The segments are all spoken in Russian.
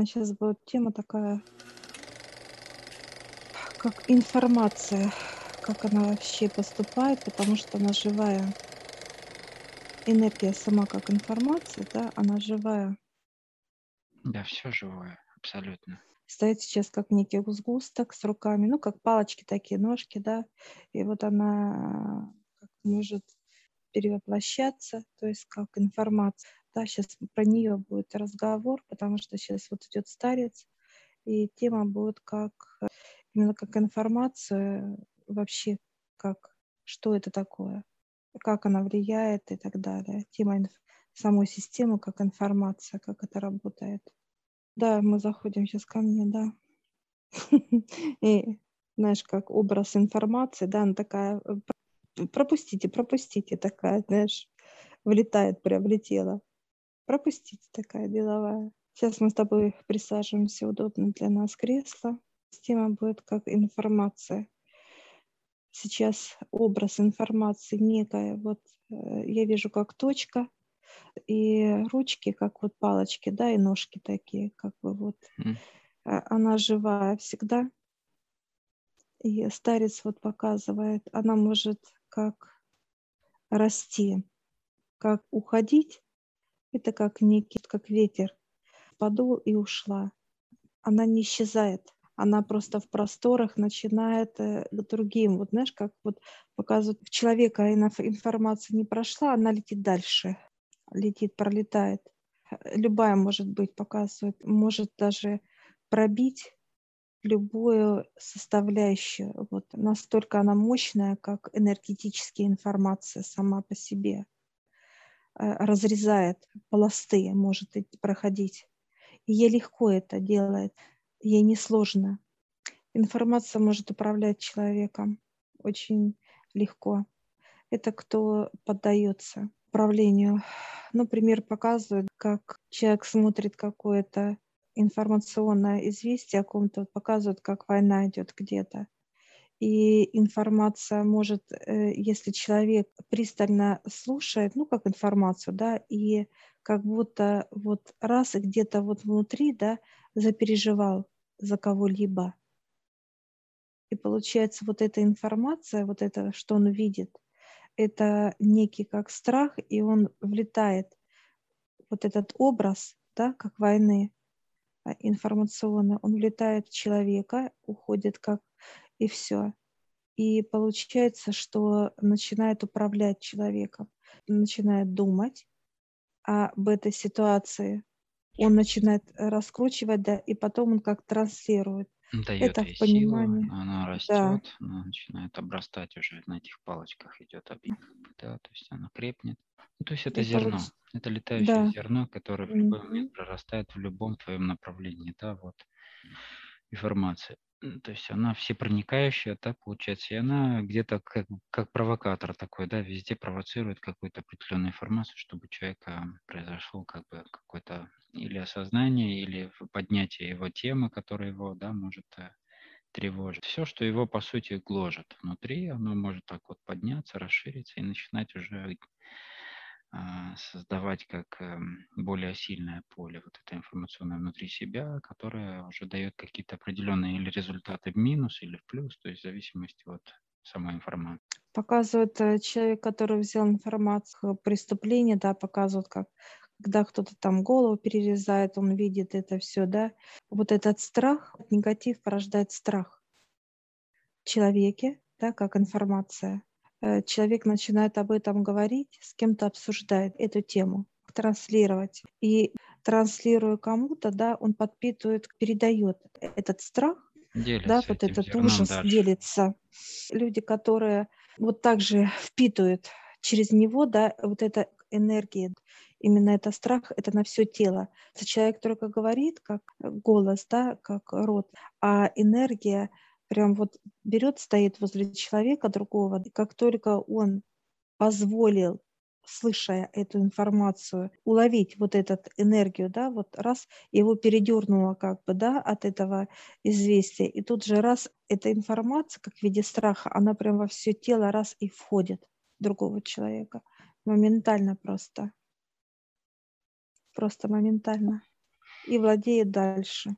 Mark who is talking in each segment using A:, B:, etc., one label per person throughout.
A: интересная сейчас будет тема такая, как информация, как она вообще поступает, потому что она живая. Энергия сама как информация, да, она живая.
B: Да, все живое, абсолютно.
A: Стоит сейчас как некий сгусток с руками, ну, как палочки такие, ножки, да, и вот она как может перевоплощаться, то есть как информация. Да, сейчас про нее будет разговор, потому что сейчас вот идет старец, и тема будет как именно как информация вообще, как что это такое, как она влияет и так далее. Тема инф- самой системы как информация, как это работает. Да, мы заходим сейчас ко мне, да. И знаешь, как образ информации, да, она такая, э, пропустите, пропустите, такая, знаешь, влетает, приобретела. Пропустите такая деловая. Сейчас мы с тобой присаживаемся удобно для нас кресло. Тема будет как информация. Сейчас образ информации некая, вот э, я вижу как точка, и ручки, как вот палочки, да, и ножки такие, как бы вот. Mm. Она живая всегда. И старец вот показывает, она может как расти, как уходить. Это как некий, как ветер. Подул и ушла. Она не исчезает она просто в просторах начинает э, другим. Вот знаешь, как вот показывают, в человека информация не прошла, она летит дальше, летит, пролетает. Любая может быть, показывает, может даже пробить любую составляющую. Вот настолько она мощная, как энергетическая информация сама по себе. Э, разрезает пласты, может проходить. И ей легко это делает ей несложно. Информация может управлять человеком очень легко. Это кто поддается управлению. Ну, пример показывает, как человек смотрит какое-то информационное известие о ком-то, показывает, как война идет где-то. И информация может, э, если человек пристально слушает, ну, как информацию, да, и как будто вот раз и где-то вот внутри, да, запереживал за кого-либо. И получается, вот эта информация, вот это, что он видит, это некий как страх, и он влетает, вот этот образ, да, как войны а, информационный, он влетает в человека, уходит как, и все. И получается, что начинает управлять человеком, начинает думать об этой ситуации, он начинает раскручивать, да, и потом он как транслирует.
B: Дает Это в понимании. Силу, она растет, да. она начинает обрастать уже на этих палочках идет объем, да, то есть она крепнет. Ну, то есть это и зерно, получ... это летающее да. зерно, которое в любой момент прорастает в любом твоем направлении, да, вот информация. То есть она всепроникающая, да, получается, и она где-то как, как провокатор такой, да, везде провоцирует какую-то определенную информацию, чтобы у человека произошел как бы какой-то или осознание, или поднятие его темы, которая его, да, может э, тревожить. Все, что его, по сути, гложет внутри, оно может так вот подняться, расшириться и начинать уже создавать как эм, более сильное поле, вот это информационное внутри себя, которое уже дает какие-то определенные или результаты в минус, или в плюс, то есть в зависимости от самой информации.
A: Показывает э, человек, который взял информацию преступления, да, показывает, как когда кто-то там голову перерезает, он видит это все, да. Вот этот страх, негатив порождает страх в человеке, да, как информация. Э, человек начинает об этом говорить, с кем-то обсуждает эту тему, транслировать. И транслируя кому-то, да, он подпитывает, передает этот страх, делится да, вот этот ужас дальше. делится. Люди, которые вот так же впитывают через него, да, вот эта энергия, именно это страх, это на все тело. Это человек только говорит, как голос, да, как рот, а энергия прям вот берет, стоит возле человека другого, и как только он позволил слыша эту информацию, уловить вот эту энергию, да, вот раз его передернуло как бы, да, от этого известия, и тут же раз эта информация, как в виде страха, она прям во все тело раз и входит другого человека. Моментально просто. Просто моментально. и владеет дальше.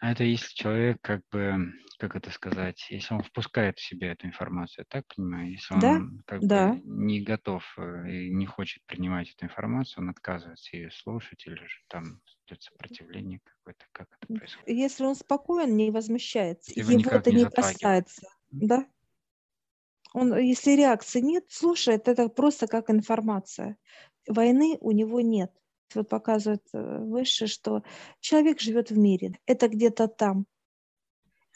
B: А это если человек, как бы, как это сказать, если он впускает в себя эту информацию, так понимаю? Если он
A: да?
B: как
A: да.
B: бы не готов э, и не хочет принимать эту информацию, он отказывается ее слушать или же там идет сопротивление какое-то, как это происходит?
A: Если он спокоен, не возмущается, его, его это не, не касается, да? Он, если реакции нет, слушает это просто как информация. Войны у него нет вот показывает э, выше, что человек живет в мире, это где-то там.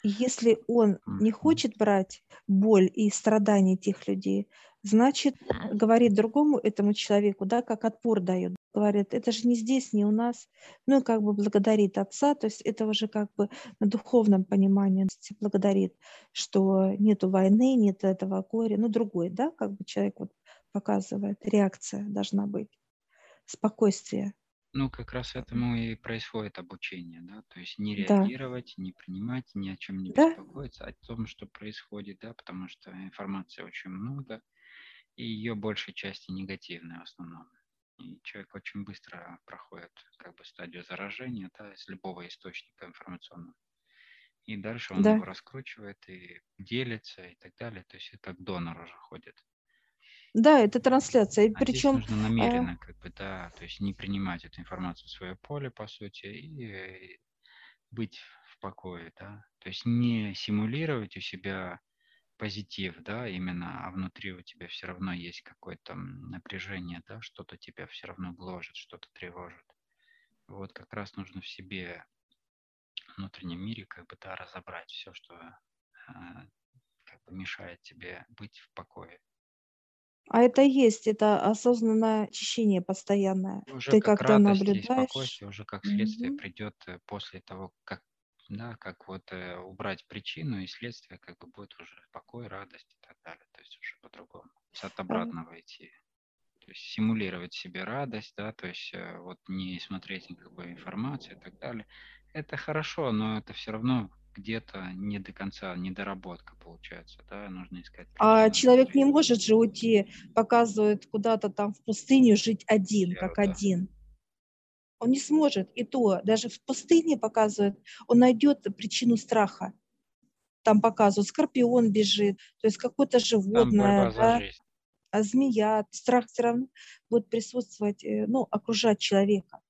A: И если он не хочет брать боль и страдания тех людей, значит, говорит другому этому человеку, да, как отпор дает, говорит, это же не здесь, не у нас, ну, как бы благодарит отца, то есть это уже как бы на духовном понимании благодарит, что нету войны, нет этого горя, ну, другой, да, как бы человек вот показывает, реакция должна быть спокойствие.
B: Ну, как раз этому и происходит обучение, да, то есть не реагировать, да. не принимать, ни о чем не да. беспокоиться, о том, что происходит, да, потому что информации очень много, и ее большей части негативная в основном. И человек очень быстро проходит как бы стадию заражения, да, из любого источника информационного. И дальше он да. его раскручивает и делится и так далее. То есть это к донору уже ходит.
A: Да, это трансляция. И
B: а причем здесь нужно намеренно, а... как бы, да, то есть не принимать эту информацию в свое поле, по сути, и быть в покое, да. То есть не симулировать у себя позитив, да, именно, а внутри у тебя все равно есть какое-то напряжение, да, что-то тебя все равно гложет, что-то тревожит. Вот как раз нужно в себе, в внутреннем мире, как бы, да, разобрать все, что а, как бы мешает тебе быть в покое.
A: А это есть, это осознанное очищение постоянное.
B: Уже Ты как как-то наблюдаешь. спокойствие, уже как следствие Мгм. придет э, после того, как, да, как вот э, убрать причину, и следствие как бы будет уже покой, радость и так далее. То есть уже по-другому. От А, обратного идти. То есть симулировать себе радость, да, то есть э, вот не смотреть никакой информации и так далее. Это хорошо, но это все равно где-то не до конца, недоработка получается, да, нужно искать.
A: А человек не может же уйти, показывает куда-то там в пустыню жить один, Веру, как да. один. Он не сможет. И то, даже в пустыне показывает, он найдет причину страха. Там показывают, скорпион бежит, то есть какое-то животное, да, а змея. Страх все равно будет присутствовать, э, ну, окружать человека.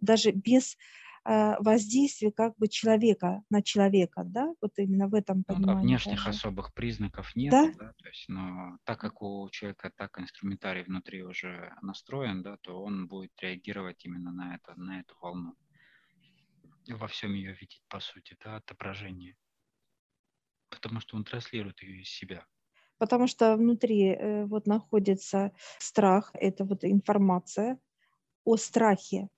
A: Даже без воздействие как бы человека на человека, да, вот именно в этом
B: понимании. Ну, да, внешних даже. особых признаков нет, да? да, то есть, но так как у человека так инструментарий внутри уже настроен, да, то он будет реагировать именно на это, на эту волну. И во всем ее видеть, по сути, да, отображение. Потому что он транслирует ее из себя.
A: Потому что внутри э, вот находится страх, это вот информация о страхе,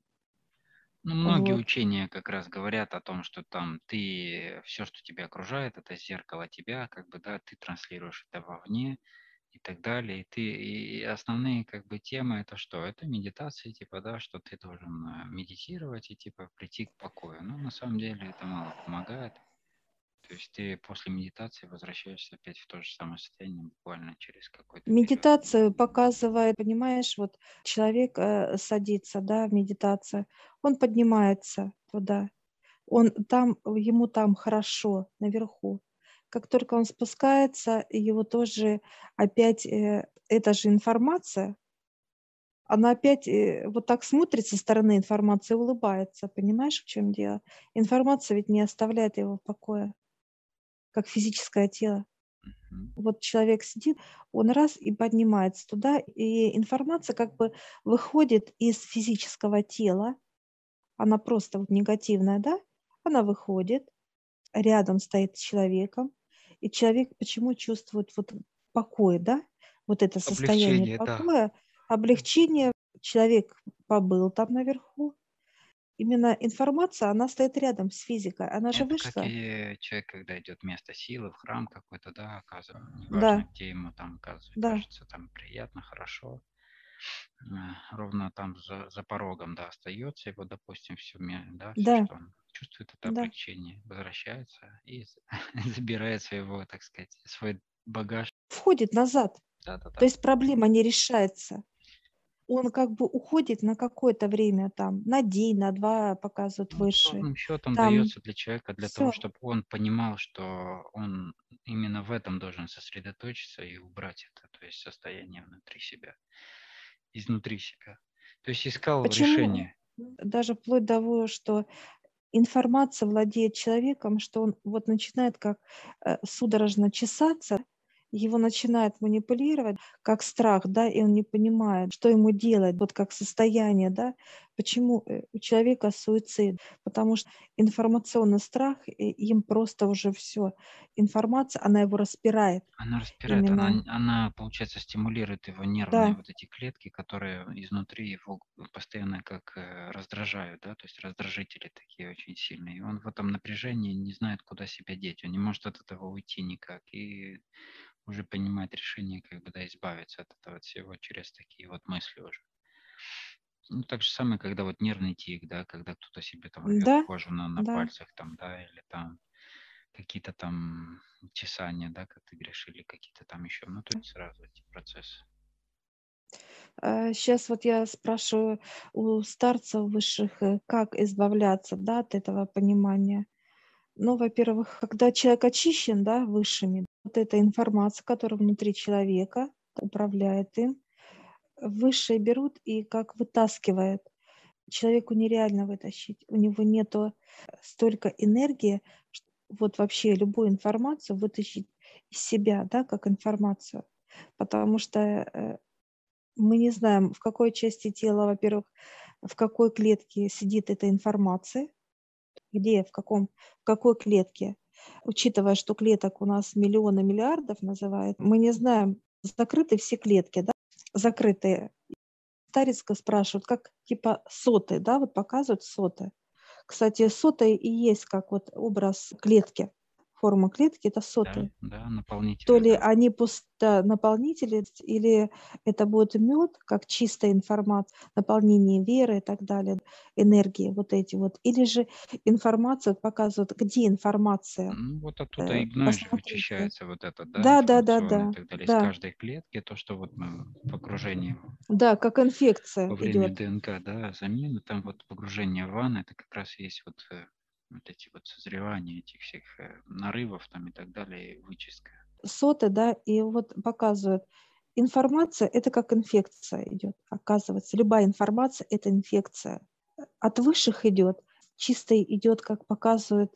B: ну, многие Вот. учения как раз говорят о том, что там ты, все, что тебя окружает, это зеркало тебя, как бы, да, ты транслируешь это вовне и так далее. И ты, и основные, как бы, темы это что? Это медитация, типа, да, что ты должен э, медитировать и, типа, прийти к покою. Ну, на самом деле это мало помогает. То есть ты после медитации возвращаешься опять в то же самое состояние буквально через какой-то
A: Медитация показывает, понимаешь, вот человек э, садится, да, в медитацию, он поднимается туда, он там, ему там хорошо, наверху. Как только он спускается, его тоже опять э, эта же информация, она опять э, вот так смотрит со стороны информации, улыбается. Понимаешь, в чем дело? Информация ведь не оставляет его в покое как физическое тело. Вот человек сидит, он раз и поднимается туда, и информация как бы выходит из физического тела, она просто вот негативная, да, она выходит, рядом стоит с человеком, и человек почему чувствует вот покой, да, вот это состояние покоя, да. облегчение, человек побыл там наверху, именно информация, она стоит рядом с физикой, она же Это вышла.
B: как и человек, когда идет вместо силы, в храм какой-то, да, оказывается, неважно, да. где ему там оказывается, да. кажется, там приятно, хорошо. Э, ровно там за, за порогом, да, остается его, допустим, все, да, все, да. что он чувствует это да. облегчение, возвращается и забирает своего, так сказать, свой багаж.
A: Входит назад. Да, да, да. То есть проблема не решается. Он как бы уходит на какое-то время там, на день, на два показывают ну, выше. Ровным
B: счетом там... дается для человека для Все. того, чтобы он понимал, что он именно в этом должен сосредоточиться и убрать это, то есть состояние внутри себя, изнутри себя. То есть искал Почему? решение.
A: Даже вплоть до того, что информация владеет человеком, что он вот начинает как э, судорожно чесаться, его начинает манипулировать, как страх, да, и он не понимает, что ему делать, вот как состояние, да, почему э, у человека суицид, потому что информационный страх, им просто уже все, информация, она его распирает.
B: Она распирает, она, она, получается, стимулирует его нервные да. вот эти клетки, которые изнутри его постоянно как э, раздражают, да, то есть раздражители такие очень сильные. И он в этом напряжении не знает, куда себя деть, он не может от этого уйти никак. И уже принимать решение, как бы, да, избавиться от этого всего через такие вот мысли уже. Ну, так же самое, когда вот нервный тик, да, когда кто-то себе там рвет да? кожу на, на да. пальцах, там, да, или там какие-то там чесания, да, как ты говоришь, или какие-то там еще, ну, то есть сразу эти процессы.
A: Сейчас а, вот я спрашиваю у старцев высших, э, как избавляться да, от этого понимания. Ну, во-первых, когда человек очищен да, высшими, вот эта информация, которая внутри человека управляет им, высшие берут и как вытаскивают. Человеку нереально вытащить. У него нету столько энергии, что вот вообще любую информацию вытащить из себя, да, как информацию. Потому что э, мы не знаем, в какой части тела, во-первых, в какой клетке сидит эта информация, где, в, каком, в какой клетке. Учитывая, что клеток у нас миллионы миллиардов называют, мы не знаем, закрыты все клетки, да, закрытые. Старицка спрашивают, как типа соты, да, вот показывают соты. Кстати, соты и есть как вот образ клетки форма клетки это соты.
B: Да, да наполнители.
A: То ли они пусто наполнители, или это будет мед, как чистая информация, наполнение веры и так далее, энергии вот эти вот. Или же информация показывает, где информация.
B: Ну, вот оттуда э, и гной вычищается вот это, да?
A: Да, да, да, да.
B: Так далее. Да. Из каждой клетки то, что вот мы в окружении.
A: Да, как инфекция
B: Во время идет. ДНК, да, замены, там вот погружение в ванну, это как раз есть вот э, вот эти вот созревания этих всех э, нарывов там и так далее, вычистка.
A: Соты, да, и вот показывают, информация – это как инфекция идет, оказывается. Любая информация – это инфекция. От высших идет, чистой идет, как показывают,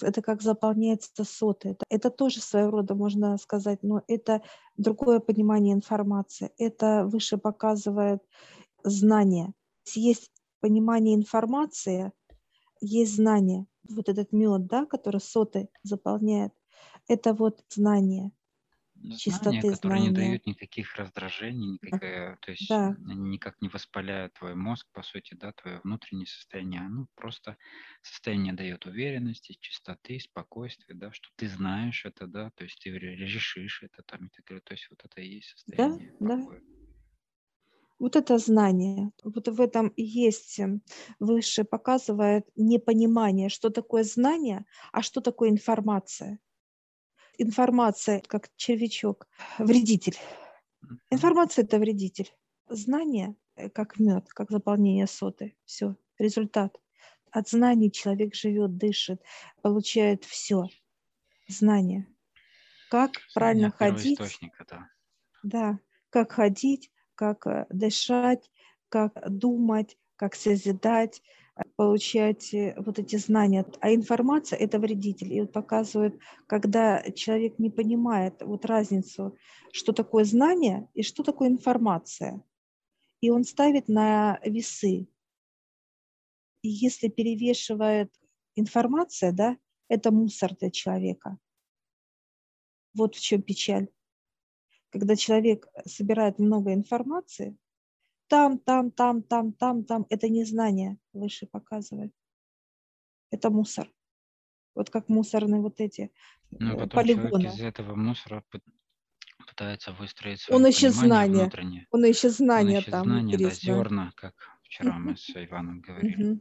A: это как заполняется соты. Это, это тоже своего рода, можно сказать, но это другое понимание информации. Это выше показывает знание. Есть понимание информации, есть знание вот этот мед, да, который соты заполняет, это вот знание.
B: Знания, чистоты которые знания. не дают никаких раздражений, никакая, то есть да. они никак не воспаляют твой мозг, по сути, да, твое внутреннее состояние. Оно просто состояние дает уверенности, чистоты, спокойствия, да, что ты знаешь это, да, то есть ты решишь это там и так далее. То есть вот это и есть состояние
A: да, покоя. Да. Вот это знание, вот в этом и есть эм, выше показывает непонимание, что такое знание, а что такое информация. Информация, как червячок, вредитель. Информация – это вредитель. Знание, как мед, как заполнение соты. Все, результат. От знаний человек живет, дышит, получает все. Знание. Как правильно ходить. Да. да, как ходить, как э, дышать, как думать, как созидать, э, получать э, вот эти знания. А информация – это вредитель. И вот показывает, когда человек не понимает вот разницу, что такое знание и что такое информация. И он ставит на весы. И если перевешивает информация, да, это мусор для человека. Вот в чем печаль когда человек собирает много информации, там, там, там, там, там, там, это не знание выше показывает. Это мусор. Вот как мусорные вот эти
B: ну, потом полигоны. из этого мусора пытается выстроить свое
A: Он ищет знания. Внутреннее. Он ищет знания
B: Он ищет
A: там.
B: Знания, да, зерна, как вчера мы с Иваном говорили.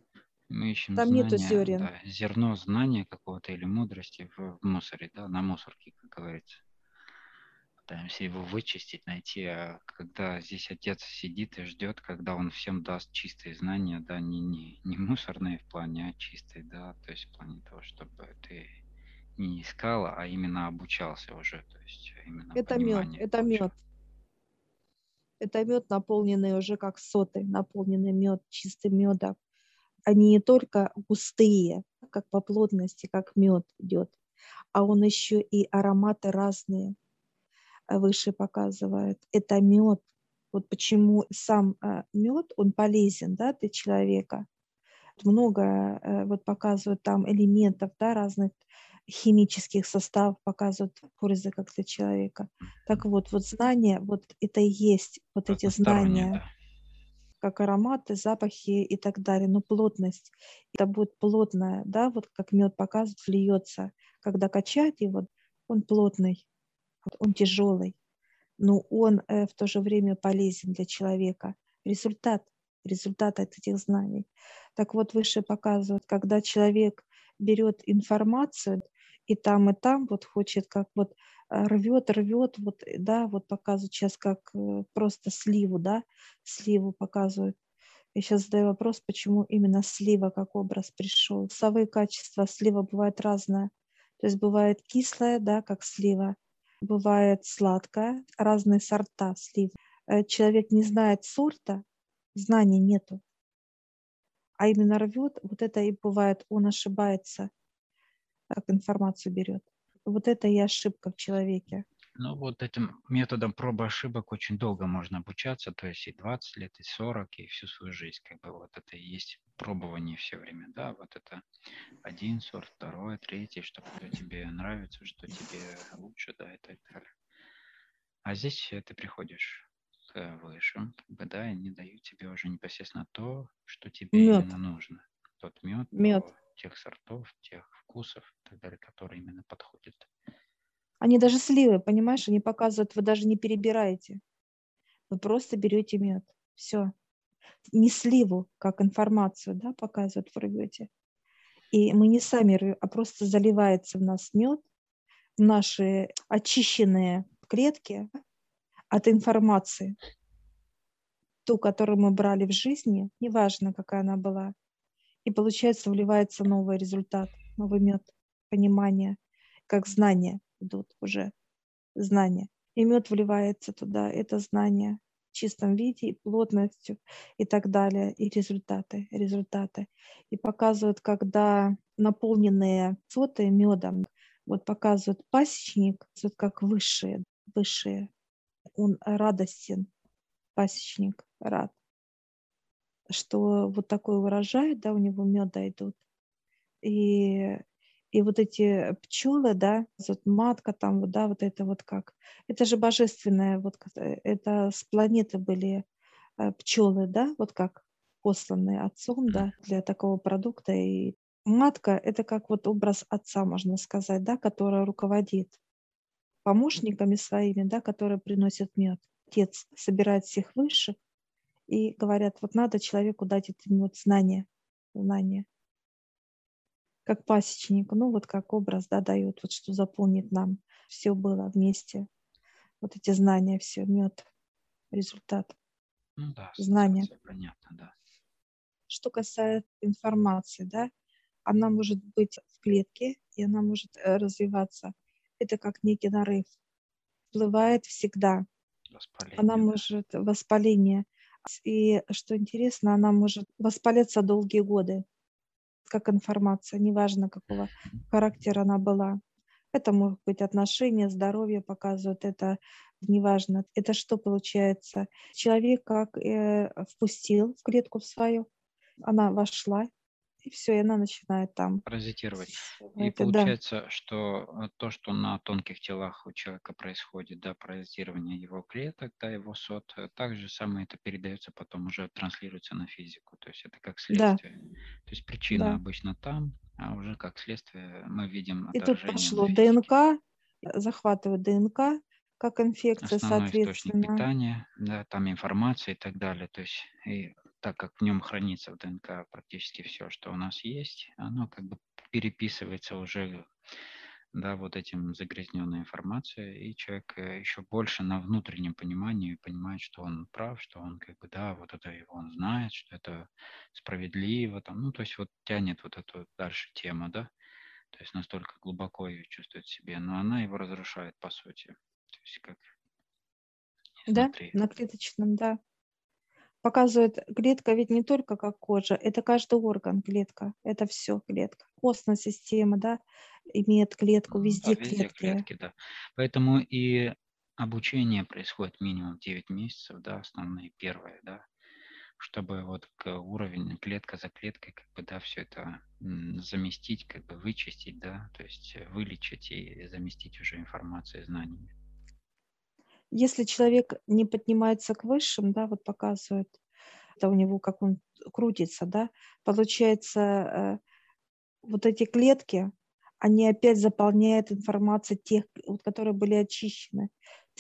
B: Мы ищем там знания, нету зерен. Да, зерно знания какого-то или мудрости в, в мусоре, да, на мусорке, как говорится пытаемся его вычистить, найти, а когда здесь отец сидит и ждет, когда он всем даст чистые знания, да, не, не, не мусорные в плане, а чистые, да, то есть в плане того, чтобы ты не искала, а именно обучался уже, то есть именно
A: Это мед, это мед. Это мед, наполненный уже как соты, наполненный мед, чистый медом. Они не только густые, как по плотности, как мед идет, а он еще и ароматы разные выше показывает. Это мед. Вот почему сам э, мед, он полезен да, для человека. Много э, вот показывают там элементов да, разных химических составов показывают пользы как для человека. Так вот, вот знания, вот это и есть вот эти знания, да. как ароматы, запахи и так далее, но плотность, это будет плотная, да, вот как мед показывает, льется, когда качать его, он плотный, он тяжелый, но он э, в то же время полезен для человека. Результат, результат этих знаний. Так вот, выше показывают, когда человек берет информацию, и там, и там вот хочет как вот э, рвет, рвет, вот, э, да, вот показывают сейчас как просто сливу, да, сливу показывают. Я сейчас задаю вопрос, почему именно слива как образ пришел. Вкусовые качества слива бывают разные. То есть бывает кислая, да, как слива, бывает сладкая, разные сорта слив. Человек не знает сорта, знаний нету, а именно рвет, вот это и бывает, он ошибается – как информацию берет. Вот это и ошибка в человеке.
B: Ну вот этим методом пробы ошибок очень долго можно обучаться, то есть и 20 лет, и 40, и всю свою жизнь. Как бы вот это и есть пробование все время, да, вот это один сорт, второй, третий, что тебе нравится, что тебе лучше, да, и так далее. А здесь ты приходишь к высшим, как бы, да, и они дают тебе уже непосредственно то, что тебе мед. именно нужно. Тот мед,
A: мед.
B: тех сортов, тех вкусов и так далее, которые именно подходят.
A: Они даже сливы, понимаешь, они показывают, вы даже не перебираете. Вы просто берете мед. Все. Не сливу, как информацию, да, показывают в рвете. И мы не сами рвем, а просто заливается в нас мед, в наши очищенные клетки от информации. Ту, которую мы брали в жизни, неважно, какая она была. И получается, вливается новый результат – новый мед, понимание, как знания идут уже, знания. И мед вливается туда, это знание в чистом виде и плотностью и так далее, и результаты, результаты. И показывают, когда наполненные соты медом, вот показывают пасечник, вот как высшие, высшие. Он радостен, пасечник рад, что вот такой урожай, да, у него меда идут и, и вот эти пчелы, да, вот матка там, вот, да, вот это вот как, это же божественное, вот э, это с планеты были э, пчелы, да, вот как посланные отцом, да, для такого продукта. И матка – это как вот образ отца, можно сказать, да, который руководит помощниками своими, да, которые приносят мед. Отец собирает всех высших и говорят, вот надо человеку дать это вот знание, знание как пасечник, ну вот как образ, да, дает, вот что заполнит нам. Все было вместе. Вот эти знания, все, мед, результат.
B: Ну да,
A: знания.
B: Все понятно, да.
A: Что касается информации, да, она может быть в клетке, и она может э, развиваться. Это как некий нарыв. Всплывает всегда. Воспаление, она да. может, воспаление. И что интересно, она может воспалиться долгие годы как информация, неважно какого характера она была. Это могут быть отношения, здоровье показывают, это неважно. Это что получается? Человек как э, впустил в клетку в свою, она вошла, и все, и она начинает там
B: паразитировать. И это, получается, да. что э, то, что на тонких телах у человека происходит, да, паразитирование его клеток, да, его сот, э, также самое это передается потом уже транслируется на физику. То есть это как следствие. Да. То есть причина да. обычно там, а уже как следствие мы видим
A: И тут пошло ДНК, захватывает ДНК, как инфекция,
B: Основной
A: соответственно.
B: источник питания, да, там информация и так далее. То есть и так как в нем хранится в ДНК практически все, что у нас есть, оно как бы переписывается уже да, вот этим загрязненной информацией, и человек э, еще больше на внутреннем понимании понимает, что он прав, что он как бы, да, вот это его он знает, что это справедливо, там, ну, то есть вот тянет вот эту дальше тему, да, то есть настолько глубоко ее чувствует в себе, но она его разрушает по сути, то есть как.
A: Да, на клеточном, да. Показывает, клетка ведь не только как кожа, это каждый орган клетка, это все клетка. Костная система, да, имеет клетку, везде, да, везде клетки. клетки.
B: Да. Поэтому и обучение происходит минимум 9 месяцев, да, основные первые, да, чтобы вот уровень клетка за клеткой, как бы, да, все это заместить, как бы вычистить, да, то есть вылечить и заместить уже информацией, знаниями.
A: Если человек не поднимается к высшим, да, вот показывает, это у него как он крутится, да, получается, э, вот эти клетки, они опять заполняют информацию тех, вот, которые были очищены.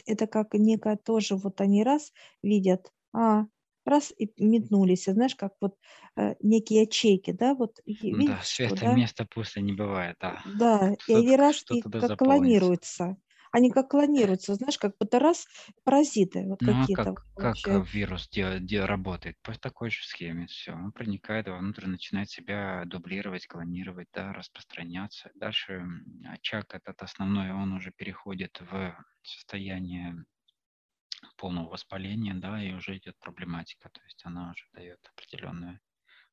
A: Это как некое тоже, вот они раз видят, а, раз и метнулись, знаешь, как вот э, некие ячейки, да, вот
B: видишь, да, света да? место пусто не бывает, да.
A: Да, и они раз и как клонируются они как клонируются, знаешь, как будто раз паразиты вот
B: Ну,
A: а какие-то.
B: как, как э, вирус де- де- работает? По такой же схеме все. Он проникает вовнутрь, начинает себя дублировать, клонировать, да, распространяться. Дальше очаг этот основной, он уже переходит в состояние полного воспаления, да, и уже идет проблематика, то есть она уже дает определенную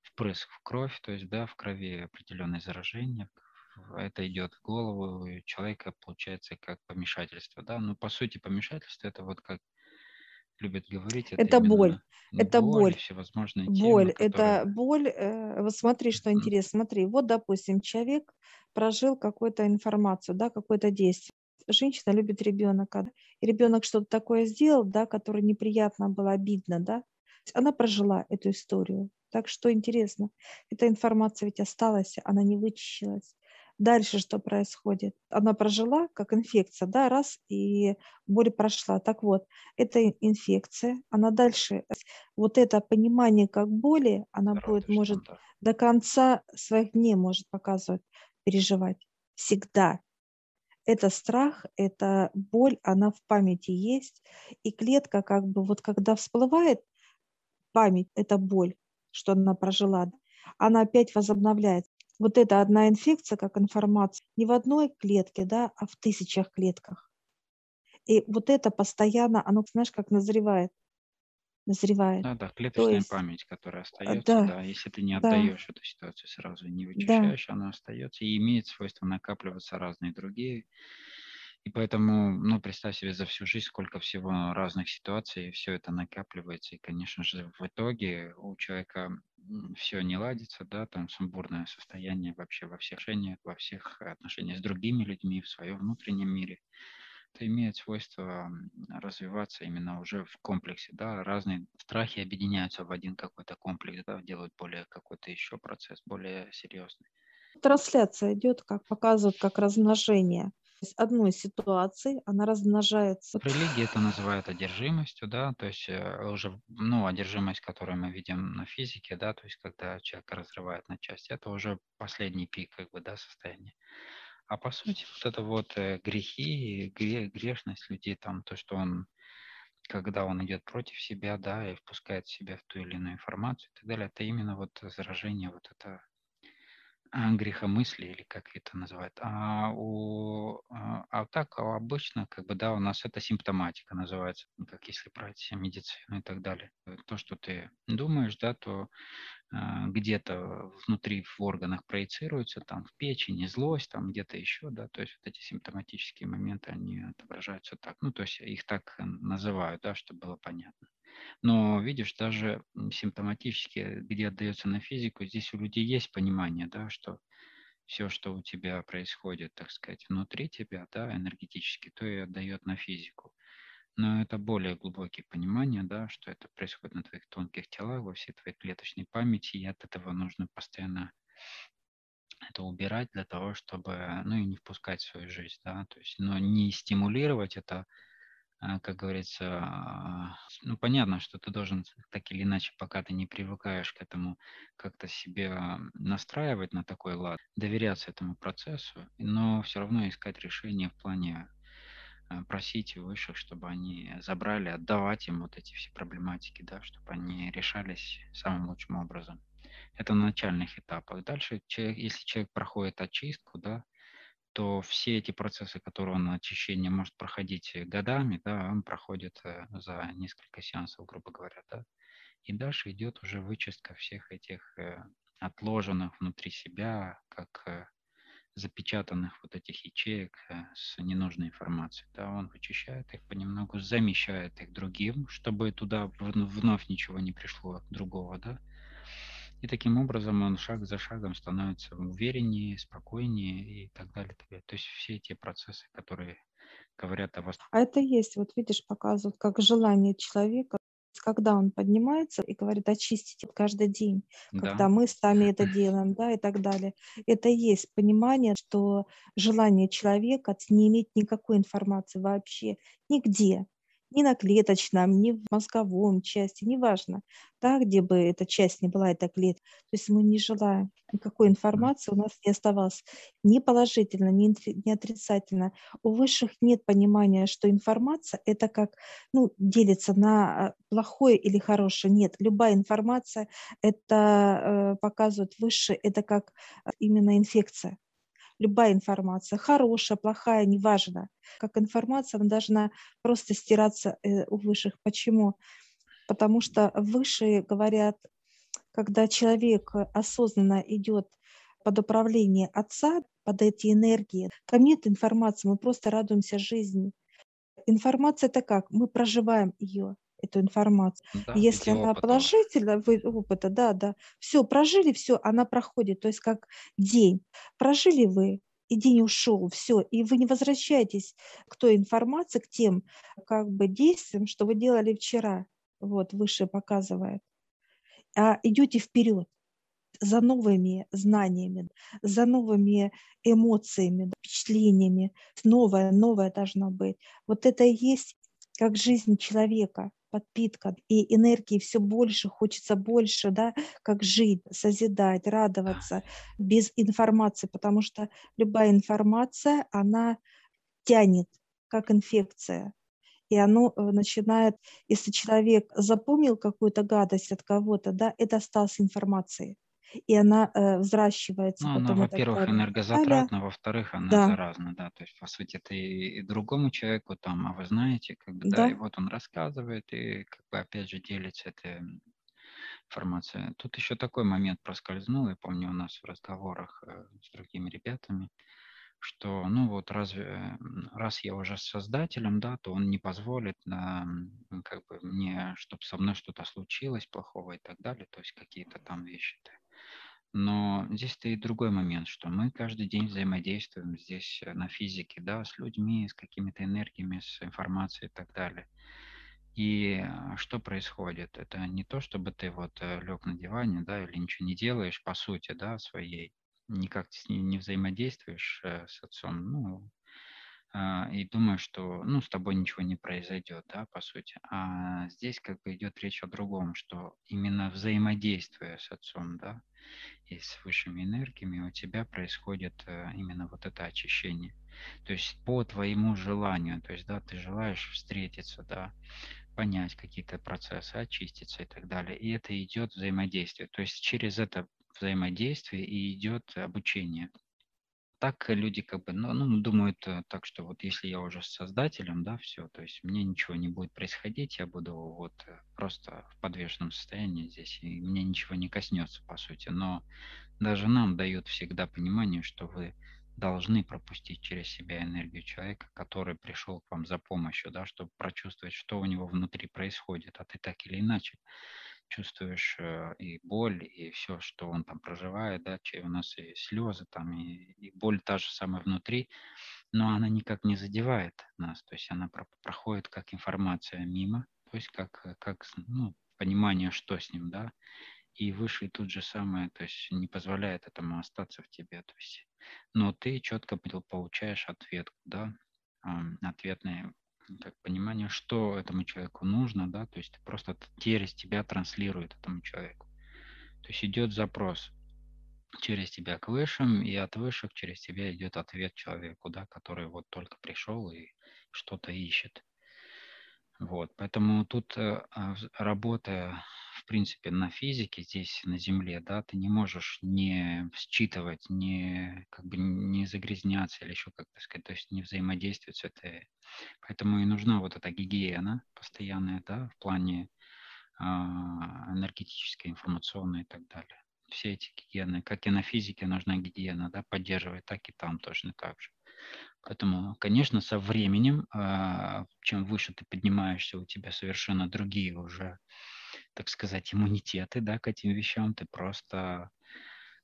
B: впрыск в кровь, то есть, да, в крови определенное заражение, это идет в голову, у человека получается как помешательство, да, ну, по сути, помешательство это вот как любят говорить.
A: Это, это боль. Это боль. Всевозможные боль. Темы, которые... Это боль. Э, вот смотри, что интересно. Смотри, вот, допустим, человек прожил какую-то информацию, да, какое-то действие. Женщина любит ребенка. И ребенок что-то такое сделал, да, которое неприятно было, обидно, да. Она прожила эту историю. Так что интересно, эта информация ведь осталась, она не вычищалась. Дальше что происходит? Она прожила как инфекция, да, раз, и боль прошла. Так вот, это инфекция, она дальше, вот это понимание как боли, она Здорово, будет, может, да. до конца своих дней может показывать, переживать. Всегда. Это страх, это боль, она в памяти есть. И клетка как бы, вот когда всплывает память, это боль, что она прожила, она опять возобновляется вот эта одна инфекция, как информация, не в одной клетке, да, а в тысячах клетках. И вот это постоянно, оно, знаешь, как назревает. Назревает.
B: Да, да, клеточная есть, память, которая остается, да, да, если ты не отдаешь да, эту ситуацию сразу, не вычищаешь, да. она остается и имеет свойство накапливаться разные другие. И поэтому, ну, представь себе за всю жизнь, сколько всего разных ситуаций, и все это накапливается. И, конечно же, в итоге у человека все не ладится, да, там сумбурное состояние вообще во всех отношениях, во всех отношениях с другими людьми, в своем внутреннем мире. Это имеет свойство развиваться именно уже в комплексе, да, разные страхи объединяются в один какой-то комплекс, да, делают более какой-то еще процесс, более серьезный.
A: Трансляция идет, как показывают, как размножение из одной ситуации она размножается.
B: В религии это называют одержимостью, да, то есть э, уже, ну, одержимость, которую мы видим на физике, да, то есть когда человек разрывает на части, это уже последний пик, как бы, да, состояния. А по сути, вот это вот э, грехи, грешность людей, там, то, что он когда он идет против себя, да, и впускает себя в ту или иную информацию и так далее, это именно вот заражение, вот это грехомыслие или как это называют. А, у, а, а так а обычно, как бы, да, у нас это симптоматика называется, как если брать медицину и так далее. То, что ты думаешь, да, то а, где-то внутри в органах проецируется, там в печени злость, там где-то еще, да, то есть вот эти симптоматические моменты, они отображаются так, ну, то есть их так называют, да, чтобы было понятно. Но видишь, даже симптоматически, где отдается на физику, здесь у людей есть понимание, да, что все, что у тебя происходит, так сказать, внутри тебя, да, энергетически, то и отдает на физику. Но это более глубокие понимания, да, что это происходит на твоих тонких телах, во всей твоей клеточной памяти, и от этого нужно постоянно это убирать для того, чтобы, ну и не впускать в свою жизнь, да, то есть, но не стимулировать это как говорится, ну, понятно, что ты должен так или иначе, пока ты не привыкаешь к этому, как-то себе настраивать на такой лад, доверяться этому процессу, но все равно искать решение в плане а, просить высших, чтобы они забрали, отдавать им вот эти все проблематики, да, чтобы они решались самым лучшим образом. Это на начальных этапах. Дальше, человек, если человек проходит очистку, да, то все эти процессы, которые он очищение может проходить годами, да, он проходит э, за несколько сеансов, грубо говоря, да. И дальше идет уже вычистка всех этих э, отложенных внутри себя, как э, запечатанных вот этих ячеек с ненужной информацией. Да, он вычищает их понемногу, замещает их другим, чтобы туда вновь ничего не пришло другого, да. И таким образом он шаг за шагом становится увереннее, спокойнее и так далее. То есть все те процессы, которые говорят о вас.
A: А это есть, вот видишь, показывают, как желание человека, когда он поднимается и говорит, очистите каждый день, да. когда мы сами это делаем, да, и так далее. Это есть понимание, что желание человека не иметь никакой информации вообще нигде ни на клеточном, ни в мозговом части, неважно, да, где бы эта часть не была, эта клетка. То есть мы не желаем никакой информации, у нас не оставалось ни положительно, ни, ни отрицательно. У высших нет понимания, что информация это как, ну, делится на а, плохое или хорошее. Нет, любая информация, это э, показывает высшие, это как а, именно инфекция любая информация, хорошая, плохая, неважно. Как информация, она должна просто стираться э, у высших. Почему? Потому что высшие говорят, когда человек осознанно идет под управление отца, под эти энергии, там нет информации, мы просто радуемся жизни. Информация это как? Мы проживаем ее эту информацию. Да, Если она опыта. положительная, вы, опыта, да, да, все, прожили, все, она проходит, то есть как день. Прожили вы, и день ушел, все, и вы не возвращаетесь к той информации, к тем как бы действиям, что вы делали вчера, вот, выше показывает, а идете вперед за новыми знаниями, за новыми эмоциями, впечатлениями. Новое, новое должно быть. Вот это и есть как жизнь человека подпитка, и энергии все больше, хочется больше, да, как жить, созидать, радоваться без информации, потому что любая информация, она тянет, как инфекция. И оно э, начинает, если человек запомнил какую-то гадость от кого-то, да, это осталось информацией и она э, взращивается.
B: Ну, она, во-первых, энергозатратна, во-вторых, она да. заразна, да, то есть, по сути, это и, и другому человеку там, а вы знаете, как бы, да. да, и вот он рассказывает, и, как бы, опять же, делится этой информацией. Тут еще такой момент проскользнул, я помню у нас в разговорах э, с другими ребятами, что, ну вот, разве, раз я уже с создателем, да, то он не позволит, на, как бы, мне, чтобы со мной что-то случилось плохого и так далее, то есть какие-то там вещи-то. Но здесь стоит другой момент, что мы каждый день взаимодействуем здесь э, на физике, да, с людьми, с какими-то энергиями, с информацией и так далее. И э, что происходит? Это не то, чтобы ты вот э, лег на диване, да, или ничего не делаешь по сути, да, своей, никак не взаимодействуешь с отцом, ну, а, и думаешь, что, ну, с тобой ничего не произойдет, да, по сути. А здесь как бы идет речь о другом, что именно взаимодействуя с отцом, да, и с высшими энергиями у тебя происходит э, именно вот это очищение. То есть по твоему желанию, то есть, да, ты желаешь встретиться, да, понять какие-то процессы, очиститься и так далее. И это идет взаимодействие. То есть через это взаимодействие и идет обучение так люди как бы, ну, ну, думают э, так, что вот если я уже с создателем, да, все, то есть мне ничего не будет происходить, я буду вот э, просто в подвешенном состоянии здесь, и мне ничего не коснется, по сути. Но даже нам дают всегда понимание, что вы должны пропустить через себя энергию человека, который пришел к вам за помощью, да, чтобы прочувствовать, что у него внутри происходит, а ты так или иначе чувствуешь э, и боль, и все, что он там проживает, да, у нас и слезы там, и, и боль та же самая внутри, но она никак не задевает нас, то есть она про проходит как информация мимо, то есть как, э, как ну, понимание, что с ним, да, и выше тут же самое, то есть не позволяет этому остаться в тебе, то есть, но ты четко получаешь ответ, да, ответный как понимание, что этому человеку нужно, да, то есть просто через тебя транслирует этому человеку. То есть идет запрос через тебя к высшим, и от высших через тебя идет ответ человеку, да, который вот только пришел и что-то ищет. Вот, поэтому тут э, а, работая, в принципе, на физике здесь, на Земле, да, ты не можешь не считывать, не, как бы не загрязняться или еще как-то сказать, то есть не взаимодействовать с этой. Поэтому и нужна вот эта гигиена постоянная, да, в плане а, энергетической, информационной и так далее. Все эти гигиены, как и на физике нужна гигиена, да, поддерживать, так и там точно так же. Поэтому, конечно, со временем, а, чем выше ты поднимаешься, у тебя совершенно другие уже, так сказать, иммунитеты да, к этим вещам. Ты просто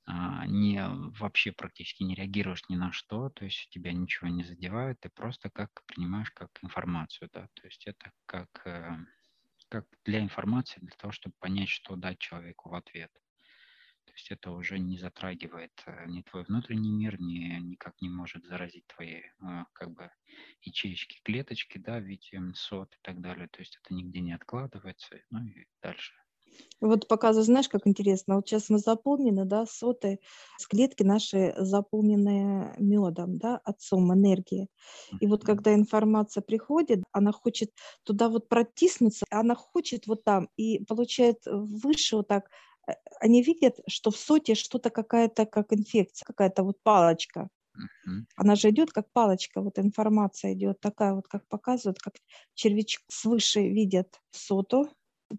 B: а, не, вообще практически не реагируешь ни на что, то есть тебя ничего не задевает, ты просто как принимаешь как информацию, да, то есть это как, э, как для информации, для того, чтобы понять, что дать человеку в ответ есть это уже не затрагивает э, ни твой внутренний мир, ни, никак не может заразить твои э, как бы ячеечки, клеточки, да, в виде сот и так далее. То есть это нигде не откладывается, ну и дальше.
A: Вот показываю, знаешь, как интересно. Вот сейчас мы заполнены, да, соты, с клетки наши заполнены медом, да, отцом энергии. И вот когда информация приходит, она хочет туда вот протиснуться, она хочет вот там и получает выше вот так они видят, что в соте что-то какая-то как инфекция, какая-то вот палочка. Uh-huh. Она же идет как палочка, вот информация идет такая вот, как показывают, как червячок свыше видят соту,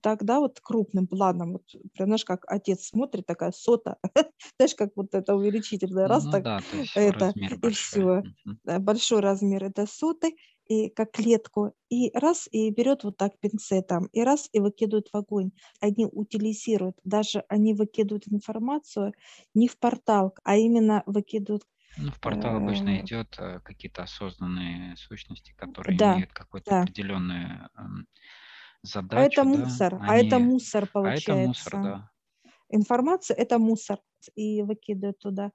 A: тогда вот крупным планом, вот, знаешь, как отец смотрит, такая сота, знаешь, как вот это увеличительный раз, ну, так, да, это, и все, большой размер это соты, и как клетку, и раз, и берет вот так пинцетом, и раз, и выкидывает в огонь. Они утилизируют, даже они выкидывают информацию не в портал, а именно выкидывают
B: ну, в портал обычно э, идет э, какие-то осознанные сущности, которые да, имеют какую-то да. определенную задачу.
A: А это да? мусор, Они... а это мусор получается. А это мусор, да. Информация – это мусор, и выкидывают туда,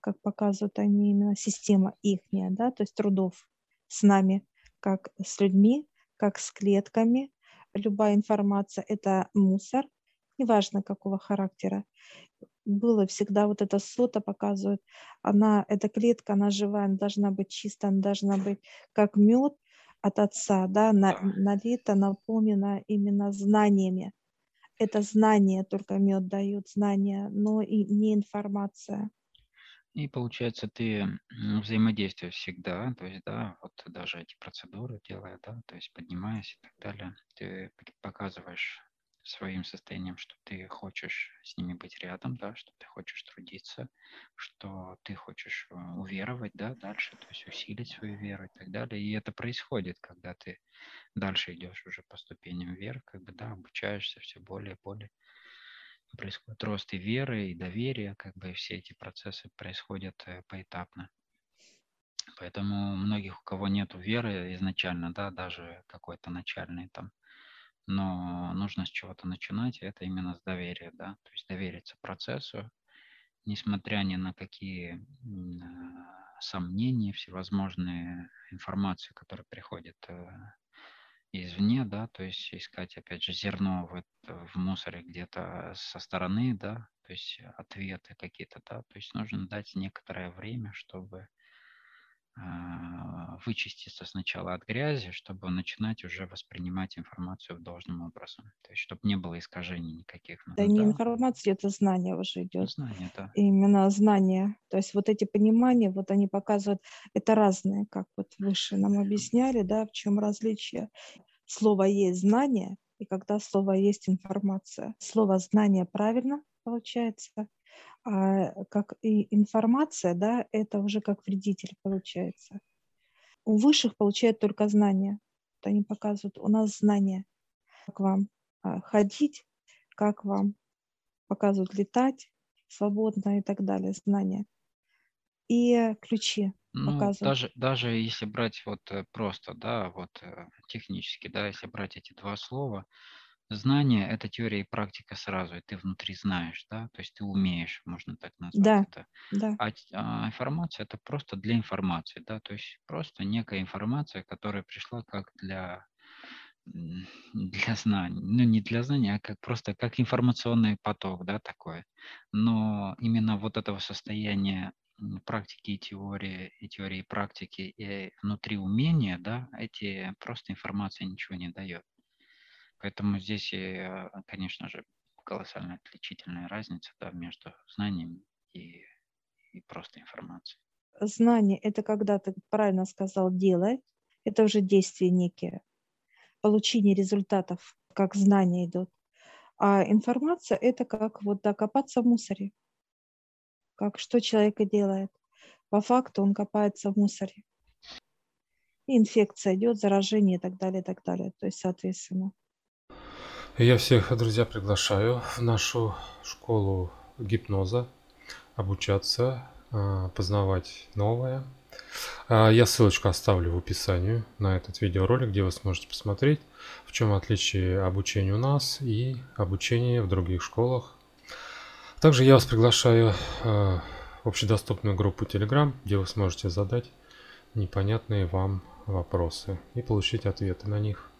A: как показывают они именно система ихняя, да, то есть трудов с нами, как с людьми, как с клетками. Любая информация – это мусор, неважно какого характера. Было всегда вот это сота показывает, она, эта клетка, она живая, она должна быть чистая, она должна быть как мед от отца, да, на, налита, наполнена именно знаниями. Это знание только мед дает, знания, но и не информация.
B: И получается, ты взаимодействуешь всегда, то есть, да, вот даже эти процедуры делая, да, то есть поднимаясь и так далее, ты показываешь своим состоянием, что ты хочешь с ними быть рядом, да, что ты хочешь трудиться, что ты хочешь э, уверовать, да, дальше, то есть усилить свою веру и так далее. И это происходит, когда ты дальше идешь уже по ступеням вверх, как бы, да, обучаешься все более и более происходит рост и веры, и доверия, как бы все эти процессы происходят э, поэтапно. Поэтому многих, у кого нет веры изначально, да, даже какой-то начальный там, но нужно с чего-то начинать, это именно с доверия, да, то есть довериться процессу, несмотря ни на какие э, сомнения, всевозможные информации, которые приходят э, извне, да, то есть искать, опять же, зерно в, в мусоре где-то со стороны, да, то есть ответы какие-то, да, то есть нужно дать некоторое время, чтобы вычиститься сначала от грязи, чтобы начинать уже воспринимать информацию в должном образом, то есть чтобы не было искажений никаких.
A: Ну, да, да, не информация, это знание уже идет. Знание, да. Именно знание, то есть вот эти понимания, вот они показывают, это разные, как вот выше нам объясняли, да, в чем различие слово есть знание, и когда слово есть информация. Слово знание правильно получается, а как и информация, да, это уже как вредитель получается. У высших получают только знания. Вот они показывают, у нас знания, как вам а, ходить, как вам показывают летать свободно и так далее, знания. И ключи
B: ну, даже, даже если брать вот э, просто, да, вот э, технически, да, если брать эти два слова, знание – это теория и практика сразу, и ты внутри знаешь, да, то есть ты умеешь, можно так назвать
A: Да,
B: это.
A: да.
B: А, а информация – это просто для информации, да, то есть просто некая информация, которая пришла как для для знаний, ну не для знаний, а как просто как информационный поток, да, такой. Но именно вот этого состояния практики и теории, и теории и практики, и внутри умения, да, эти просто информация ничего не дает. Поэтому здесь, э, конечно же, колоссальная отличительная разница да, между знанием и, и просто информацией.
A: Знание – это когда ты правильно сказал «делай», это уже действия некие, получение результатов, как знания идут. А информация – это как вот да, копаться в мусоре как что человек и делает. По факту он копается в мусоре. И инфекция идет, заражение и так далее, и так далее. То есть, соответственно.
C: Я всех, друзья, приглашаю в нашу школу гипноза обучаться, а, познавать новое. А, я ссылочку оставлю в описании на этот видеоролик, где вы сможете посмотреть, в чем отличие обучения у нас и обучения в других школах также я вас приглашаю э, в общедоступную группу Telegram, где вы сможете задать непонятные вам вопросы и получить ответы на них.